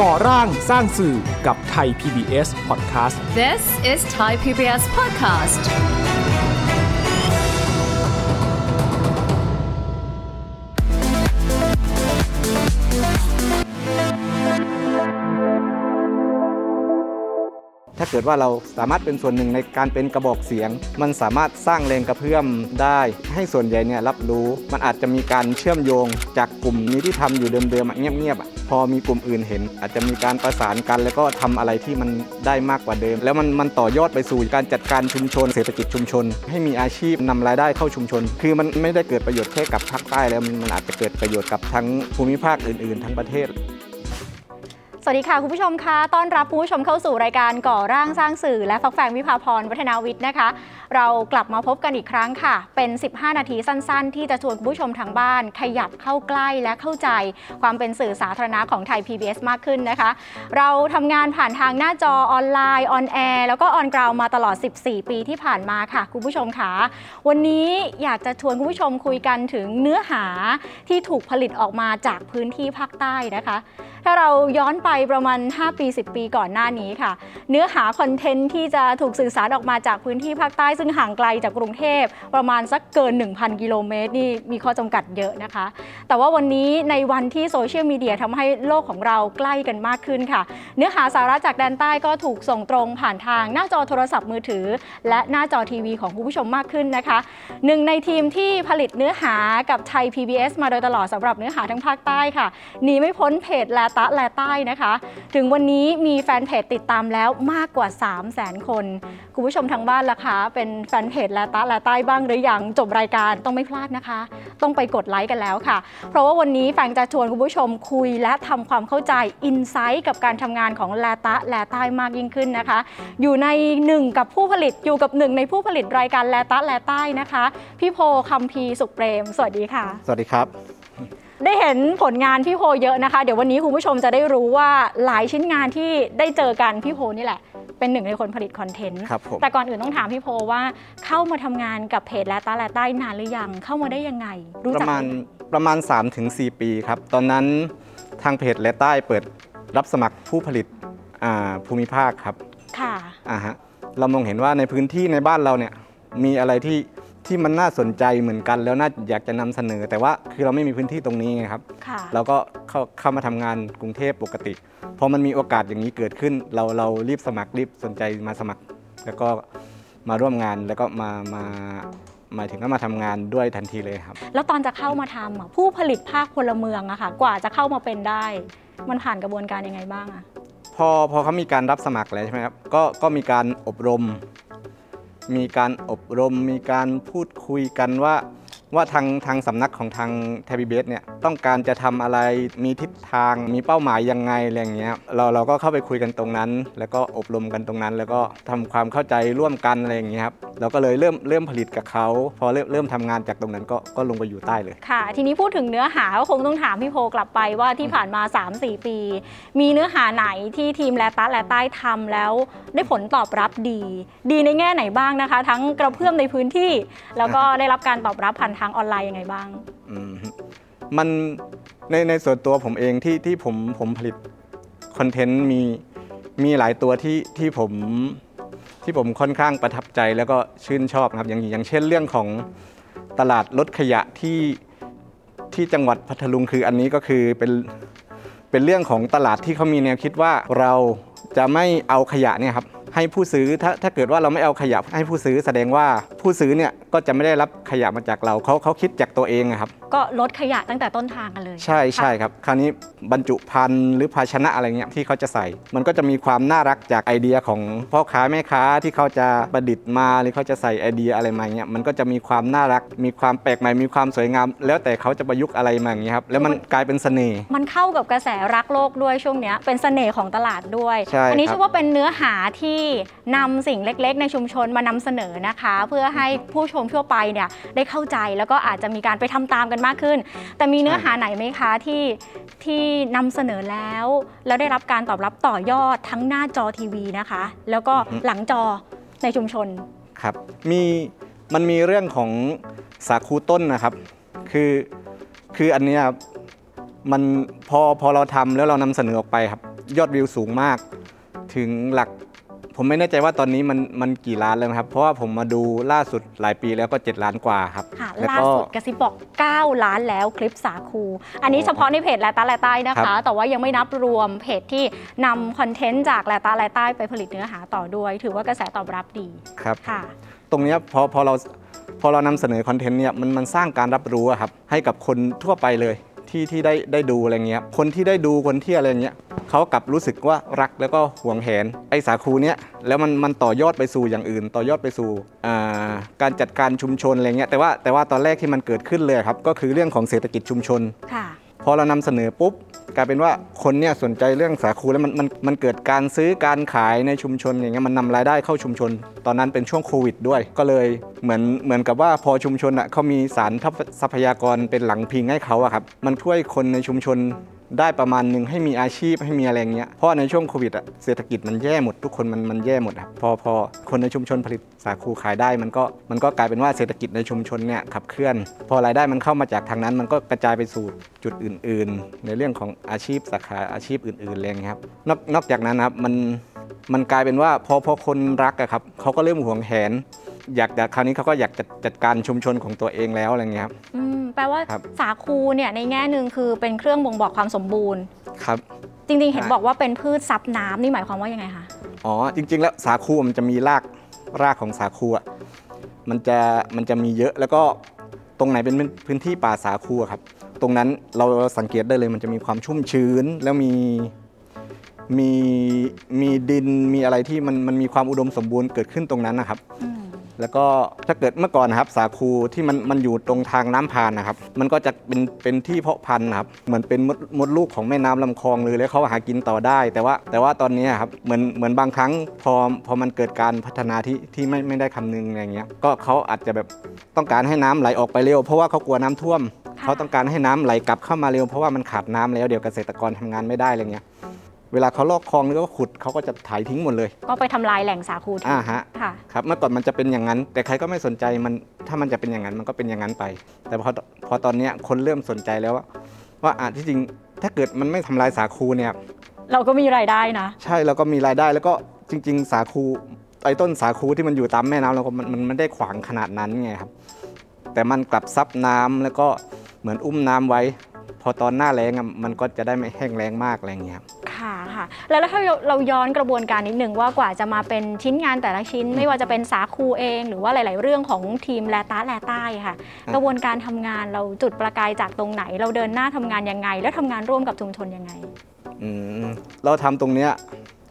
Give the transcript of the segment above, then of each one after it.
ก่อร่างสร้างสื่อกับไทย PBS Podcast This is Thai PBS Podcast าเกิดว่าเราสามารถเป็นส่วนหนึ่งในการเป็นกระบอกเสียง มันสามารถสร้างแรงกระเพื่อมได้ ให้ส่วนใหญ่เนี่ยรับรู้ มันอาจจะมีการเชื่อมโยง จากกลุ่มนี้ที่ทำอยู่เดิมๆเงียบๆอะพอมีกลุ่มอื่นเห็น อาจจะมีการประสานกัน แล้วก็ทำอะไรที่มันได้มากกว่าเดิม แล้วมันมันต่อยอดไปสู่การจัดการชุมชน เศรษฐกิจชุมชน ให้มีอาชีพนำรายได้เข้าชุมชน คือมันไม่ได้เกิดประโยชน์แค่กับภาคใต้แล้วมันอาจจะเกิดประโยชน์กับทั้งภูมิภาคอื่น ๆ ทั้งประเทศ สวัสดีค่ะ คุณผู้ชมคะต้อนรับคุณผู้ชมเข้าสู่รายการก่อร่างสร้างสื่อ และฟักแฟงวิภาพรวัฒนาวิทย์นะคะ เรากลับมาพบกันอีกครั้งค่ะ เป็น 15 นาทีสั้น ๆ ที่จะชวนคุณผู้ชมทางบ้าน ขยับเข้าใกล้และเข้าใจ ความเป็นสื่อสาธารณะของไทย PBS มากขึ้นนะคะ เราทำงานผ่านทางหน้าจอออนไลน์ on air แล้วก็ on ground มาตลอด 14 ปีที่ผ่านมาค่ะ คุณผู้ชมคะวันนี้อยากจะชวนคุณผู้ชมคุยกันถึงเนื้อหาที่ถูกผลิตออกมาจากพื้นที่ภาคใต้นะคะ ถ้าเราย้อนไปประมาณ 5 ปี 10 ปีก่อนหน้านี้ค่ะ เนื้อหา content ที่จะถูกสื่อสารออกมาจากพื้นที่ภาคใต้ซึ่งห่างไกลจากกรุงเทพประมาณสักเกิน 1,000 กิโลเมตรนี่มีข้อจำกัดเยอะนะคะ แต่ว่าวันนี้ในวันที่โซเชียลมีเดียทำให้โลกของเราใกล้กันมากขึ้นค่ะ เนื้อหาสาระจากแดนใต้ก็ถูกส่งตรงผ่านทางหน้าจอโทรศัพท์มือถือ และหน้าจอทีวีของคุณผู้ชมมากขึ้นนะคะหนึ่งในทีมที่ผลิตเนื้อหากับไทย PBS มาโดยตลอดสำหรับเนื้อหาทั้งภาคใต้ค่ะหนีไม่พ้นเพจและตะแลใต้นะคะ ถึงวันนี้มีแฟนเพจติดตามแล้วมากกว่า 3 0 0 0 0 0 คน คุณผู้ชมทางบ้านล่ะคะ เป็นแฟนเพจแลตะแลใต้บ้างหรือยังจบรายการต้องไม่พลาดนะคะ ต้องไปกดไลค์กันแล้วค่ะ เพราะว่าวันนี้แฟงจะชวนคุณผู้ชมคุยและทำความเข้าใจอินไซต์กับการทำงานของแลตะแลใต้มากยิ่งขึ้นนะคะ อยู่ในหนึ่งกับผู้ผลิตอยู่กับหนึ่งในผู้ผลิตรายการแลตะแลใต้นะคะ พี่โพคัมพีสุขเปรม สวัสดีค่ะ สวัสดีครับ ได้เห็นผลงานพี่โพเยอะนะคะ เดี๋ยววันนี้คุณผู้ชมจะได้รู้ว่าหลายชิ้นงานที่ได้เจอกันพี่โพนี่แหละ เป็นหนึ่งในคนผลิตคอนเทนต์ ครับผม แต่ก่อนอื่นต้องถามพี่โพว่าเข้ามาทำงานกับเพจแลตาแลใต้นานหรือยัง เข้ามาได้ยังไง รู้ปจักระมาณประมาณ 3-4 ปีครับ ตอนนั้นทางเพจและใต้เปิดรับสมัครผู้ผลิตอ่าภูมิภาคครับค่ะ อ่าฮะเรามองเห็นว่าในพื้นที่ในบ้านเราเนี่ยมีอะไรที่ ที่มันน่าสนใจเหมือนกัน แล้วน่าอยากจะนำเสนอ แต่ว่าคือเราไม่มีพื้นที่ตรงนี้ไงครับค่ะเราก็เข้าเข้ามาทำงานกรุงเทพปกติพอมันมีโอกาสอย่างนี้เกิดขึ้น เราเรารีบสมัครรีบสนใจมาสมัคร แล้วก็มาร่วมงานแล้วก็มามาหมายถึงก็มาทำงานด้วยทันทีเลยครับ แล้วตอนจะเข้ามาทำอะผู้ผลิตภาคพลเมืองอะค่ะกว่าจะเข้ามาเป็นได้ มันผ่านกระบวนการยังไงบ้างอะพอพอเขามีการรับสมัครแล้วใช่ไหมครับก็ก็มีการอบรม มีการอบรม มีการพูดคุยกันว่า ว่าทางทางสำนักของทางไทยพีบีเนี่ยต้องการจะทำอะไรมีทิศทางมีเป้าหมายยังไงอะไรอย่างเงี้ยเราเราก็เข้าไปคุยกันตรงนั้น แล้วก็อบรมกันตรงนั้น แล้วก็ทำความเข้าใจร่วมกันอะไรอย่างเงี้ยครับเราก็เลยเริ่มเริ่มผลิตกับเขาพอเริ่มเริ่มทำงานจากตรงนั้นก็ก็ลงไปอยู่ใต้เลยค่ะ ทีนี้พูดถึงเนื้อหาก็คงต้องถามพี่โพกลับไปว่าที่ผ่านมา 3-4 ปี มีเนื้อหาไหนที่ทีมแลตาแลใต้ทำแล้ว ได้ผลตอบรับดี ดีในแง่ไหนบ้างนะคะ ทั้งกระเพื่อมในพื้นที่ แล้วก็ได้รับการตอบรับผ่านทางออนไลน์ยังไงบ้างมันในในส่วนตัวผมเองที่ที่ผมผมผลิตคอนเทนต์มีมีหลายตัวที่ที่ผมที่ผมค่อนข้างประทับใจแล้วก็ชื่นชอบครับอย่างอย่างเช่นเรื่องของตลาดลดขยะที่ที่จังหวัดพัทลุงคืออันนี้ก็คือเป็นเป็นเรื่องของตลาดที่เขามีแนวคิดว่าเราจะไม่เอาขยะเนี่ยครับ ให้ผู้ซื้อถ้าถ้าเกิดว่าเราไม่เอาขยะให้ผู้ซื้อแสดงว่าผู้ซื้อเนี่ยก็จะไม่ได้รับขยะมาจากเราเขาเขาคิดจากตัวเองอะครับ ก็ลดขยะตั้งแต่ต้นทางกันเลย ใช่ใช่ครับ คราวนี้บรรจุภัณฑ์หรือภาชนะอะไรเงี้ยที่เขาจะใส่ มันก็จะมีความน่ารักจากไอเดียของพ่อค้าแม่ค้าที่เขาจะประดิษฐ์มาหรือเขาจะใส่ไอเดียอะไรมาเงี้ยมันก็จะมีความน่ารัก มีความแปลกใหม่มีความสวยงาม แล้วแต่เขาจะประยุกต์อะไรมาอย่างเงี้ยครับแล้วมันกลายเป็นเสน่ห์มันเข้ากับกระแสรักโลกด้วยช่วงเนี้ยเป็นเสน่ห์ของตลาดด้วยใช่อันี้ครับชื่อว่าเป็นเนื้อหาที่นำสิ่งเล็กๆ ในชุมชนมานำเสนอนะคะ เพื่อให้ผู้ชมทั่วไปเนี่ยได้เข้าใจแล้วก็อาจจะมีการไปทำตามกันมากขึ้น แต่มีเนื้อหาไหนไหมคะที่ที่นำเสนอแล้ว แล้วได้รับการตอบรับต่อยอดทั้งหน้าจอทีวีนะคะ แล้วก็หลังจอในชุมชนครับมีมันมีเรื่องของสาคูต้นนะครับ คือคืออันนี้ครับมันพอพอเราทำแล้วเรานำเสนอออกไปครับ ยอดวิวสูงมาก ถึงหลัก ผมไม่แน่ใจว่าตอนนี้มันมันกี่ล้านแล้วนะครับ เพราะว่าผมมาดูล่าสุดหลายปีแล้วก็ 7 ล้านกว่าครับค่ะแล้วล่าก็สุดกระซิบบอก 9 ล้านแล้วคลิปสาคู อันนี้เฉพาะในเพจแลตาแลใต้นะครัคะบแต่ว่ายังไม่นับรวมเพจที่นำคอนเทนต์จากแลตาแลใต้ไปผลิตเนื้อหาต่อด้วย ถือว่ากระแสตอบรับดีครับค่ะ ตรงเนี้ยพอพอเราพอเรานำเสนอคอนเทนต์เนี่ยมันมันสร้างการรับรู้อะครับให้กับคนทั่วไปเลย ที่ที่ได้ได้ดูอะไรเงี้ยคนที่ได้ดูคนที่อะไรเงี้ยเขากลับรู้สึกว่ารักแล้วก็ห่วงแหนไอ้สาคูเนี้ยแล้วมันมันต่อยอดไปสู่อย่างอื่น ต่อยอดไปสู่การจัดการชุมชนอะไรเงี้ยแต่ว่าแต่ว่าตอนแรกที่มันเกิดขึ้นเลยครับก็คือเรื่องของเศรษฐกิจชุมชนค่ะ พอเรานำเสนอปุ๊บกลายเป็นว่าคนเนี่ยสนใจเรื่องสาคูแล้วมันมันมันเกิดการซื้อการขายในชุมชนอย่างเงี้ยมันนำรายได้เข้าชุมชน ตอนนั้นเป็นช่วงโควิดด้วย ก็เลยเหมือนเหมือนกับว่าพอชุมชนอะเขามีสารทรัพยากรเป็นหลังพิงให้เขาอะครับมันช่วยคนในชุมชน ได้ประมาณหนึ่งให้มีอาชีพให้มีอะไรเงี้ยเพราะในช่วงโควิดอะเศรษฐกิจมันแย่หมดทุกคนมันมันแย่หมดครับพอพอคนในชุมชนผลิตสาคูขายได้มันก็มันก็กลายเป็นว่าเศรษฐกิจในชุมชนเนี่ยขับเคลื่อน พอรายได้มันเข้ามาจากทางนั้นมันก็กระจายไปสู่จุดอื่น ๆ ในเรื่องของอาชีพสาขาอาชีพอื่นๆอะไรงเงี้ยครับนอกนอกจากนั้นครับมันมันกลายเป็นว่าพอพอคนรักอะครับเขาก็เริ่มห่วงแหน อยากจะคราวนี้เขาก็อยากจัดจัดการชุมชนของตัวเองแล้วอะไรเงี้ยครับ อืมแปลว่าครับ สาคูเนี่ยในแง่หนึ่งคือเป็นเครื่องบ่งบอกความสมบูรณ์ ครับ จริง ๆ เห็นใช่บอกว่าเป็นพืชซับน้ำนี่หมายความว่ายังไงคะ อ๋อจริง ๆ แล้วสาคูมันจะมีรากรากของสาคูอะมันจะมันจะมีเยอะแล้วก็ตรงไหนเป็นพื้นที่ป่าสาคูอะครับ ตรงนั้นเราสังเกตได้เลยมันจะมีความชุ่มชื้นแล้วมีมีมีดินมีอะไรที่มันมันมีความอุดมสมบูรณ์เกิดขึ้นตรงนั้นนะครับ อืม แล้วก็ถ้าเกิดเมื่อก่อนนะครับสาคูที่มันมันอยู่ตรงทางน้ำพานนะครับ มันก็จะเป็นเป็นที่เพาะพันธุ์นะครับเหมือนเป็นมดมดลูกของแม่น้ำลำคลองเลยแล้วเขาหากินต่อได้ แต่ว่าแต่ว่าตอนนี้ครับเหมือนเหมือนบางครั้งพอพอมันเกิดการพัฒนาที่ที่ไม่ไม่ได้คำนึงอะไรเงี้ยก็เขาอาจจะแบบต้องการให้น้ำไหลออกไปเร็วเพราะว่าเขากลัวน้ำท่วมเขาต้องการให้น้ำไหลกลับเข้ามาเร็วเพราะว่ามันขาดน้ำแล้วเดี๋ยวเกษตรกรทำงานไม่ได้อะไรเงี้ย เวลาเขาลอกคลองหรือว่าขุดเขาก็จะถ่ายทิ้งหมดเลย ก็ไปทำลายแหล่งสาคูทิ้งอ่าฮะ ค่ะ ครับเมื่อก่อนมันจะเป็นอย่างนั้น แต่ใครก็ไม่สนใจมันถ้ามันจะเป็นอย่างนั้นมันก็เป็นอย่างนั้นไป แต่พอพอตอนเนี้ยคนเริ่มสนใจแล้วว่าว่าอะที่จริงถ้าเกิดมันไม่ทำลายสาคูเนี่ย เราก็มีรายได้นะ ใช่แล้วก็มีรายได้แล้วก็จริง ๆ สาคูไอ้ต้นสาคูที่มันอยู่ตามแม่น้ำเราก็มันมันไม่ได้ขวางขนาดนั้นไงครับ แต่มันกลับซับน้ำแล้วก็เหมือนอุ้มน้ำไว้ พอตอนหน้าแล้งอะมันก็จะได้ไม่แห้งแล้งมากอะไรอย่างเงี้ยครับ ค่ะค่ะ แล้วถ้าเราย้อนกระบวนการนิดหนึ่งว่ากว่าจะมาเป็นชิ้นงานแต่ละชิ้น ไม่ว่าจะเป็นสาคูเอง หรือว่าหลาย ๆ เรื่องของทีมแลตาแลใต้ค่ะครับกระบวนการทำงานเราจุดประกายจากตรงไหน เราเดินหน้าทำงานยังไง แล้วทำงานร่วมกับชุมชนยังไงอืมเราทำตรงเนี้ย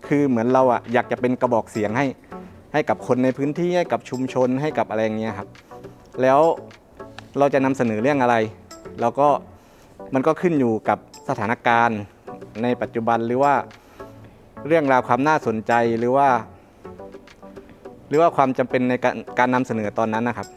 คือเหมือนเราอะอยากจะเป็นกระบอกเสียงให้ให้กับคนในพื้นที่ให้กับชุมชนให้กับอะไรอย่างเงี้ยครับ แล้วเราจะนำเสนอเรื่องอะไร เราก็มันก็ขึ้นอยู่กับสถานการณ์ในปัจจุบันหรือว่า เรื่องราวความน่าสนใจหรือว่า หรือว่าความจำเป็นในการการนำเสนอตอนนั้นนะครับ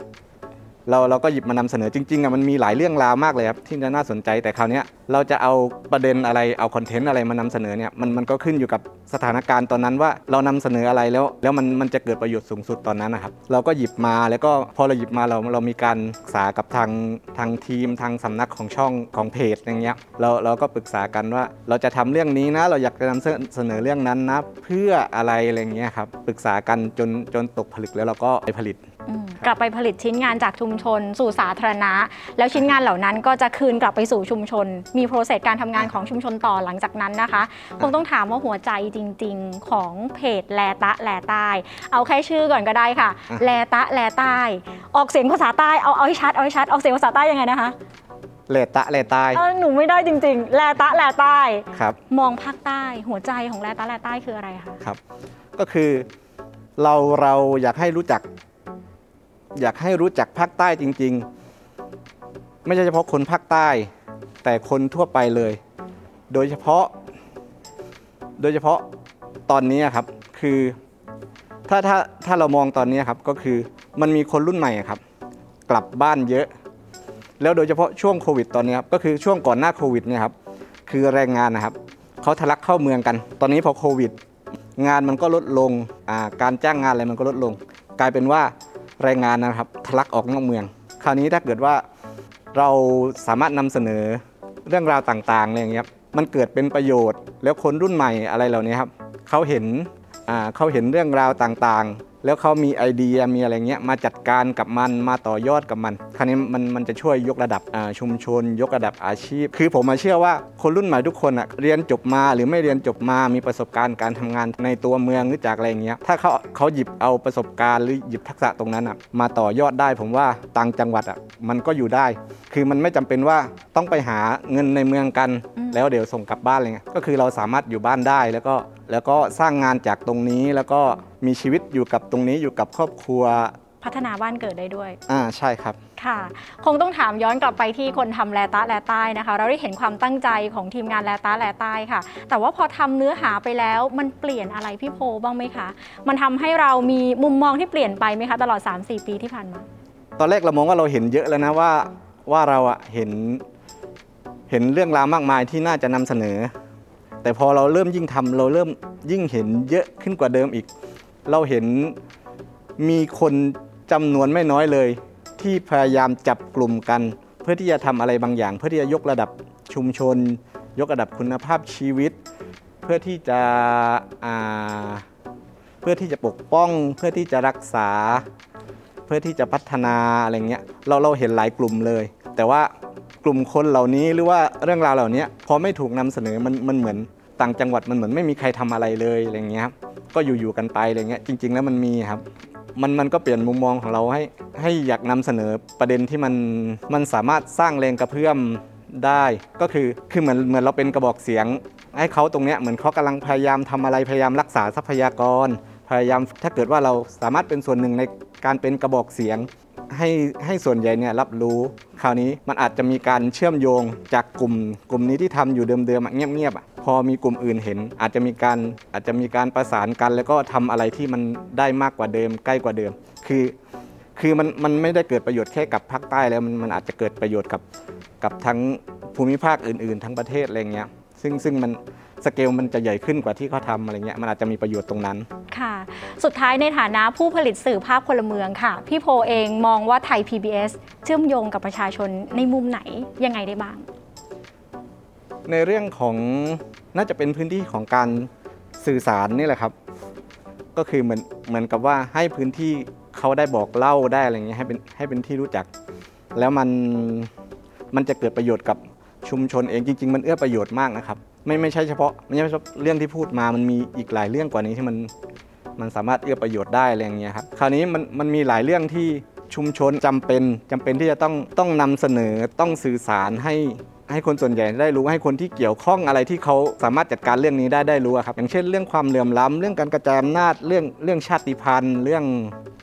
เราเราก็หยิบมานำเสนอจริงๆอะมันมีหลายเรื่องราวมากเลยครับที่จะน่าสนใจแต่คราวนี้เราจะเอาประเด็นอะไรเอาคอนเทนต์อะไรมานำเสนอเนี่ยมันมันก็ขึ้นอยู่กับสถานการณ์ตอนนั้นว่าเรานำเสนออะไรแล้ว แล้วมันมันจะเกิดประโยชน์สูงสุดตอนนั้นนะครับ เราก็หยิบมาแล้วก็พอเราหยิบมาเราเรามีการปรึกษากับทางทางทีมทางสำนักของช่องของเพจอย่างเงี้ยเราเราก็ปรึกษากันว่าเราจะทำเรื่องนี้นะ เราอยากจะนำเสนอเรื่องนั้นนะ เพื่ออะไรอะไรเงี้ยครับปรึกษากันจนจนตกผลึกแล้วเราก็ไปผลิตอื กลับไปผลิตชิ้นงานจากชุมชน สู่สาธารณะ แล้วชิ้นงานเหล่านั้นก็จะคืนกลับไปสู่ชุมชน มีโปรเซสการทำงานของชุมชนต่อหลังจากนั้นนะคะ คงต้องถามว่าหัวใจจริง ๆ ของเพจแลตะแลใต้ เอาแค่ชื่อก่อนก็ได้ค่ะอะแลตะแลใต้ ออกเสียงภาษาใต้เอาเอาให้ชัดเอาให้ชัดออกเสียงภาษาใต้ยังไงนะคะเลตะเลตายเออหนูไม่ได้จริง ๆ แลตะแลใต้ครับ มองภาคใต้ หัวใจของแลตะแลใต้คืออะไรคะครับ ก็คือเราเราอยากให้รู้จัก อยากให้รู้จักภาคใต้จริง ๆ ไม่ใช่เฉพาะคนภาคใต้ แต่คนทั่วไปเลย โดยเฉพาะ โดยเฉพาะตอนนี้ครับคือถ้าถ้าถ้าเรามองตอนนี้ครับก็คือมันมีคนรุ่นใหม่ครับ กลับบ้านเยอะ แล้วโดยเฉพาะช่วงโควิดตอนนี้ครับก็คือช่วงก่อนหน้าโควิดเนี่ยครับคือแรงงานนะครับเขาทะลักเข้าเมืองกัน ตอนนี้พอโควิด งานมันก็ลดลงการจ้างงานอะไรมันก็ลดลง กลายเป็นว่า แรงงานนะครับทะลักออกนอกเมือง คราวนี้ถ้าเกิดว่าเราสามารถนำเสนอเรื่องราวต่างๆอะไรอย่างเงี้ยมันเกิดเป็นประโยชน์ แล้วคนรุ่นใหม่อะไรเหล่านี้ครับเขาเห็นเขาเห็นเรื่องราวต่างๆ แล้วเขามีไอเดียมีอะไรเงี้ยมาจัดการกับมันมาต่อยอดกับมัน คราวนี้มันมันจะช่วยยกระดับอ่าชุมชน ยกระดับอาชีพ คือผมมาเชื่อว่าคนรุ่นใหม่ทุกคนอะเรียนจบมาหรือไม่เรียนจบมามีประสบการณ์การทำงานในตัวเมืองหรือจากอะไรอย่างเงี้ยถ้าเขาเขาหยิบเอาประสบการณ์หรือหยิบทักษะตรงนั้นอะมาต่อยอดได้ ผมว่าต่างจังหวัดอะมันก็อยู่ได้ คือมันไม่จำเป็นว่าต้องไปหาเงินในเมืองกัน แล้วเดี๋ยวส่งกลับบ้านอะไรเงี้ยก็คือเราสามารถอยู่บ้านได้แล้วก็แล้วก็สร้างงานจากตรงนี้แล้วก็ มีชีวิตอยู่กับตรงนี้อยู่กับครอบครัว พัฒนาบ้านเกิดได้ด้วย อ่าใช่ครับ ค่ะ คงต้องถามย้อนกลับไปที่คนทำแลตาแลใต้นะคะ เราได้เห็นความตั้งใจของทีมงานแลตาแลใต้ค่ะ แต่ว่าพอทำเนื้อหาไปแล้วมันเปลี่ยนอะไรพี่โพบ้างไหมคะ มันทำให้เรามีมุมมองที่เปลี่ยนไปไหมคะตลอด 3-4 ปีที่ผ่านมา ตอนแรกเรามองว่าเราเห็นเยอะแล้วนะว่าว่าเราอะเห็นเห็นเรื่องราวมากมายที่น่าจะนำเสนอ แต่พอเราเริ่มยิ่งทำเราเริ่มยิ่งเห็นเยอะขึ้นกว่าเดิมอีก เราเห็นมีคนจำนวนไม่น้อยเลย ที่พยายามจับกลุ่มกัน เพื่อที่จะทำอะไรบางอย่าง เพื่อที่จะยกระดับชุมชน ยกระดับคุณภาพชีวิต เพื่อที่จะเพื่อที่จะปกป้อง เพื่อที่จะรักษา เพื่อที่จะพัฒนาอะไรเงี้ยเราเราเห็นหลายกลุ่มเลย แต่ว่ากลุ่มคนเหล่านี้หรือว่าเรื่องราวเหล่านี้พอไม่ถูกนำเสนอมันมันเหมือน ต่างจังหวัดมันเหมือนไม่มีใครทำอะไรเลยอะไรเงี้ยครับก็อยู่ๆกันไปอะไรเงี้ยจริง ๆ แล้วมันมีครับ มันมันก็เปลี่ยนมุมมองของเราให้ให้อยากนำเสนอประเด็นที่มันมันสามารถสร้างแรงกระเพื่อมได้ก็คือคือเหมือนเหมือนเราเป็นกระบอกเสียง ให้เขาตรงเนี้ยเหมือนเขากำลังพยายามทำอะไรพยายามรักษาทรัพยากร พยายามถ้าเกิดว่าเราสามารถเป็นส่วนหนึ่งในการเป็นกระบอกเสียง ให้ให้ส่วนใหญ่เนี่ยรับรู้คราวนี้มันอาจจะมีการเชื่อมโยงจากกลุ่ม กลุ่มนี้ที่ทำอยู่เดิมๆเงียบๆอะพอมีกลุ่มอื่นเห็น อาจจะมีการอาจจะมีการประสานกัน แล้วก็ทำอะไรที่มันได้มากกว่าเดิม ใกล้กว่าเดิม คือ คือมันมันไม่ได้เกิดประโยชน์แค่กับภาคใต้แล้วมันมันอาจจะเกิดประโยชน์กับกับทั้งภูมิภาคอื่น ๆ ทั้งประเทศอะไรเงี้ยซึ่งซึ่งมัน สเกลมันจะใหญ่ขึ้นกว่าที่เขาทำอะไรเงี้ยมันอาจจะมีประโยชน์ตรงนั้น ค่ะ สุดท้ายในฐานะผู้ผลิตสื่อภาพพลเมืองค่ะ พี่โพเองมองว่าไทย PBS เชื่อมโยงกับประชาชนในมุมไหนยังไงได้บ้าง ในเรื่องของน่าจะเป็นพื้นที่ของการสื่อสารนี่แหละครับ ก็คือเหมือนเหมือนกับว่าให้พื้นที่เขาได้บอกเล่าได้อะไรเงี้ยให้เป็นให้เป็นที่รู้จัก แล้วมันมันจะเกิดประโยชน์กับชุมชนเองจริง ๆ มันเอื้อประโยชน์มากนะครับ ไม่ไม่ใช่เฉพาะไม่ใช่เฉพาะเรื่องที่พูดมามันมีอีกหลายเรื่องกว่านี้ที่มันมันสามารถเอื้อประโยชน์ได้อะไรอย่างเงี้ยครับคราวนี้มันมันมีหลายเรื่องที่ชุมชนจำเป็นจำเป็นที่จะต้องต้องนำเสนอต้องสื่อสารให้ให้คนส่วนใหญ่ได้รู้ให้คนที่เกี่ยวข้องอะไรที่เขาสามารถจัดการเรื่องนี้ได้ได้รู้ครับ อย่างเช่นเรื่องความเหลื่อมล้ำเรื่องการกระจายอำนาจเรื่องเรื่องชาติพันธุ์ เรื่อง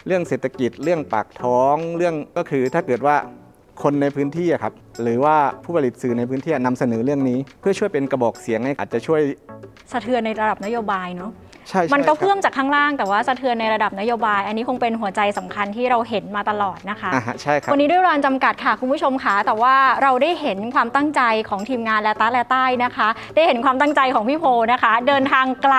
เรื่องเศรษฐกิจ เรื่องปากท้องเรื่องก็คือถ้าเกิดว่า คนในพื้นที่อะครับหรือว่าผู้ผลิตสื่อในพื้นที่นำเสนอเรื่องนี้ เพื่อช่วยเป็นกระบอกเสียงให้อาจจะช่วยสะเทือนในระดับนโยบายเนาะใช่ใช่มันก็ครับเพิ่มจากข้างล่างแต่ว่าสะเทือนในระดับนโยบาย อันนี้คงเป็นหัวใจสำคัญที่เราเห็นมาตลอดนะคะอ่าฮะใช่ครับวันนี้ด้วยเวลาจำกัดค่ะคุณผู้ชมคะแต่ว่าเราได้เห็นความตั้งใจของทีมงานและตาและใต้นะคะ ได้เห็นความตั้งใจของพี่โพนะคะ เดินทางไกล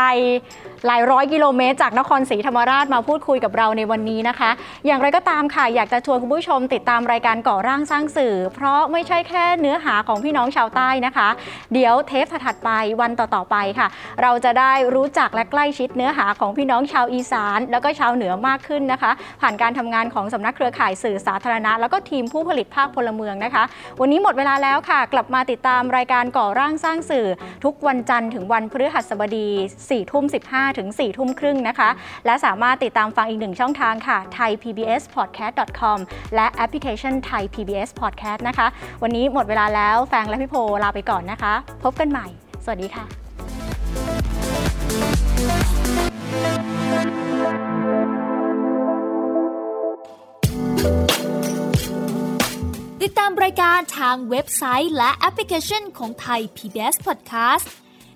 หลายร้อยกิโลเมตรจากนครศรีธรรมราชมาพูดคุยกับเราในวันนี้นะคะ อย่างไรก็ตามค่ะอยากจะชวนคุณผู้ชมติดตามรายการก่อร่างสร้างสื่อ เพราะไม่ใช่แค่เนื้อหาของพี่น้องชาวใต้นะคะ เดี๋ยวเทปถัดไปวันต่อๆไปค่ะ เราจะได้รู้จักและใกล้ชิดเนื้อหาของพี่น้องชาวอีสาน แล้วก็ชาวเหนือมากขึ้นนะคะ ผ่านการทำงานของสำนักเครือข่ายสื่อสาธารณะ แล้วก็ทีมผู้ผลิตภาคพลเมืองนะคะ วันนี้หมดเวลาแล้วค่ะ กลับมาติดตามรายการก่อร่างสร้างสื่อ ทุกวันจันทร์ถึงวันพฤหัสบดี4ทุ่มสิ5ถึง4ทุ่มครึ่งนะคะ และสามารถติดตามฟังอีกหนึ่งช่องทางค่ะ thaipbspodcast.com และแอปพลิเคชัน Thai PBS Podcast นะคะ วันนี้หมดเวลาแล้วแฟงและพี่โพลาไปก่อนนะคะ พบกันใหม่ สวัสดีค่ะติดตามรายการทางเว็บไซต์และแอปพลิเคชันของไทย PBS Podcast